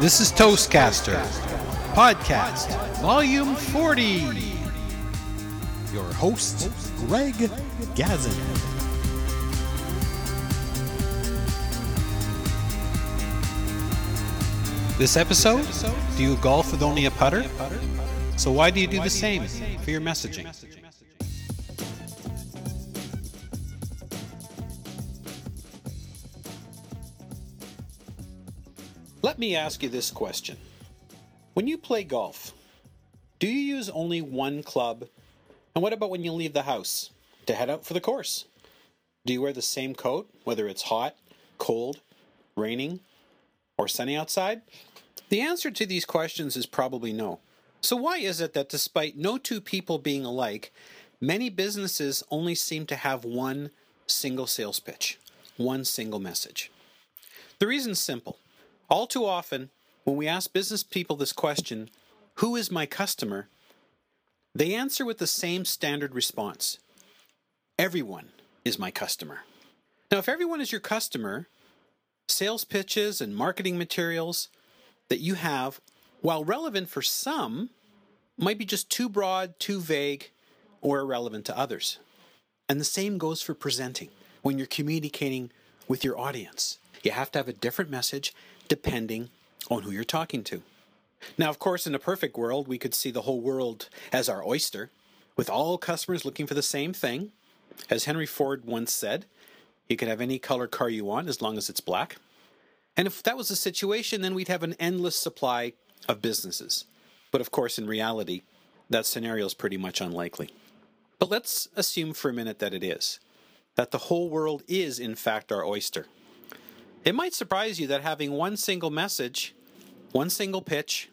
This is Toastcaster, podcast, volume 40. Your host, Greg Gazin. This episode, do you golf with only a putter? So why do you do the same for your messaging? Let me ask you this question. When you play golf, do you use only one club? And what about when you leave the house to head out for the course? Do you wear the same coat, whether it's hot, cold, raining, or sunny outside? The answer to these questions is probably no. So, why is it that despite no two people being alike, many businesses only seem to have one single sales pitch, one single message? The reason's simple. All too often, when we ask business people this question, who is my customer? They answer with the same standard response everyone is my customer. Now, if everyone is your customer, sales pitches and marketing materials that you have, while relevant for some, might be just too broad, too vague, or irrelevant to others. And the same goes for presenting when you're communicating with your audience. You have to have a different message depending on who you're talking to. Now, of course, in a perfect world, we could see the whole world as our oyster, with all customers looking for the same thing. As Henry Ford once said, you can have any color car you want as long as it's black. And if that was the situation, then we'd have an endless supply of businesses. But of course, in reality, that scenario is pretty much unlikely. But let's assume for a minute that it is, that the whole world is, in fact, our oyster. It might surprise you that having one single message, one single pitch,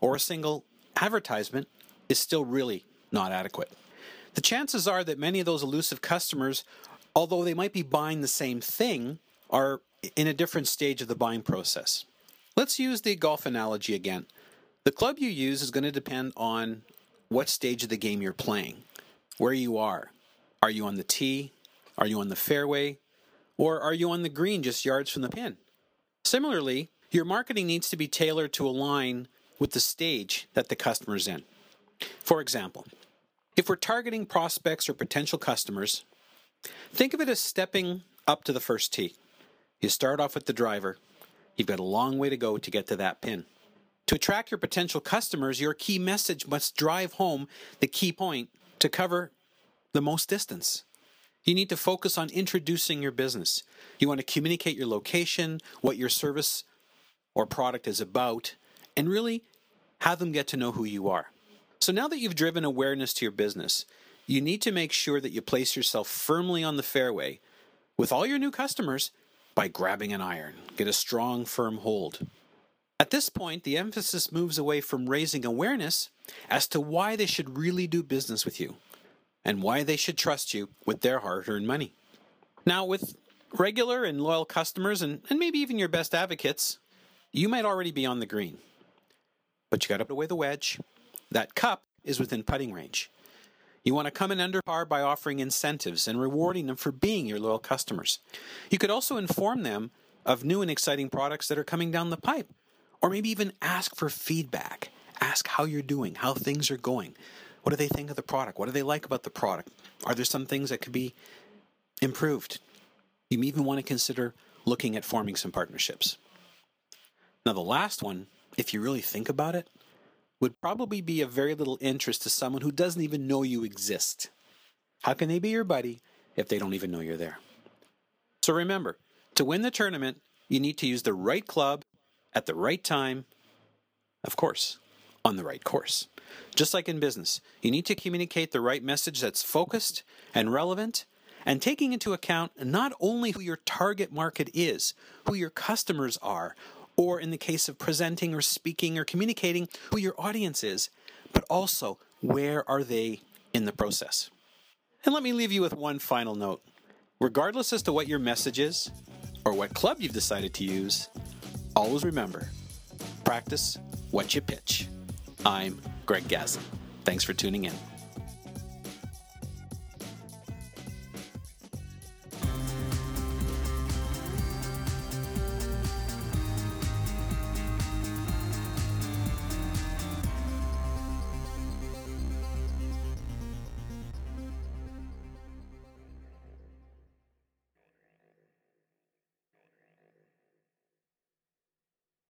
or a single advertisement is still really not adequate. The chances are that many of those elusive customers, although they might be buying the same thing, are in a different stage of the buying process. Let's use the golf analogy again. The club you use is going to depend on what stage of the game you're playing, where you are. Are you on the tee? Are you on the fairway? Or are you on the green just yards from the pin? Similarly, your marketing needs to be tailored to align with the stage that the customer is in. For example, if we're targeting prospects or potential customers, think of it as stepping up to the first tee. You start off with the driver. You've got a long way to go to get to that pin. To attract your potential customers, your key message must drive home the key point to cover the most distance. You need to focus on introducing your business. You want to communicate your location, what your service or product is about, and really have them get to know who you are. So now that you've driven awareness to your business, you need to make sure that you place yourself firmly on the fairway with all your new customers by grabbing an iron. Get a strong, firm hold. At this point, the emphasis moves away from raising awareness as to why they should really do business with you and why they should trust you with their hard earned money. Now, with regular and loyal customers, and, and maybe even your best advocates, you might already be on the green. But you got to put away the wedge. That cup is within putting range. You want to come in under par by offering incentives and rewarding them for being your loyal customers. You could also inform them of new and exciting products that are coming down the pipe, or maybe even ask for feedback. Ask how you're doing, how things are going. What do they think of the product? What do they like about the product? Are there some things that could be improved? You may even want to consider looking at forming some partnerships. Now, the last one, if you really think about it, would probably be of very little interest to someone who doesn't even know you exist. How can they be your buddy if they don't even know you're there? So remember, to win the tournament, you need to use the right club at the right time, of course, on the right course. Just like in business, you need to communicate the right message that's focused and relevant and taking into account not only who your target market is, who your customers are, or in the case of presenting or speaking or communicating, who your audience is, but also where are they in the process. And let me leave you with one final note. Regardless as to what your message is or what club you've decided to use, always remember practice what you pitch. I'm Greg Gazin. Thanks for tuning in.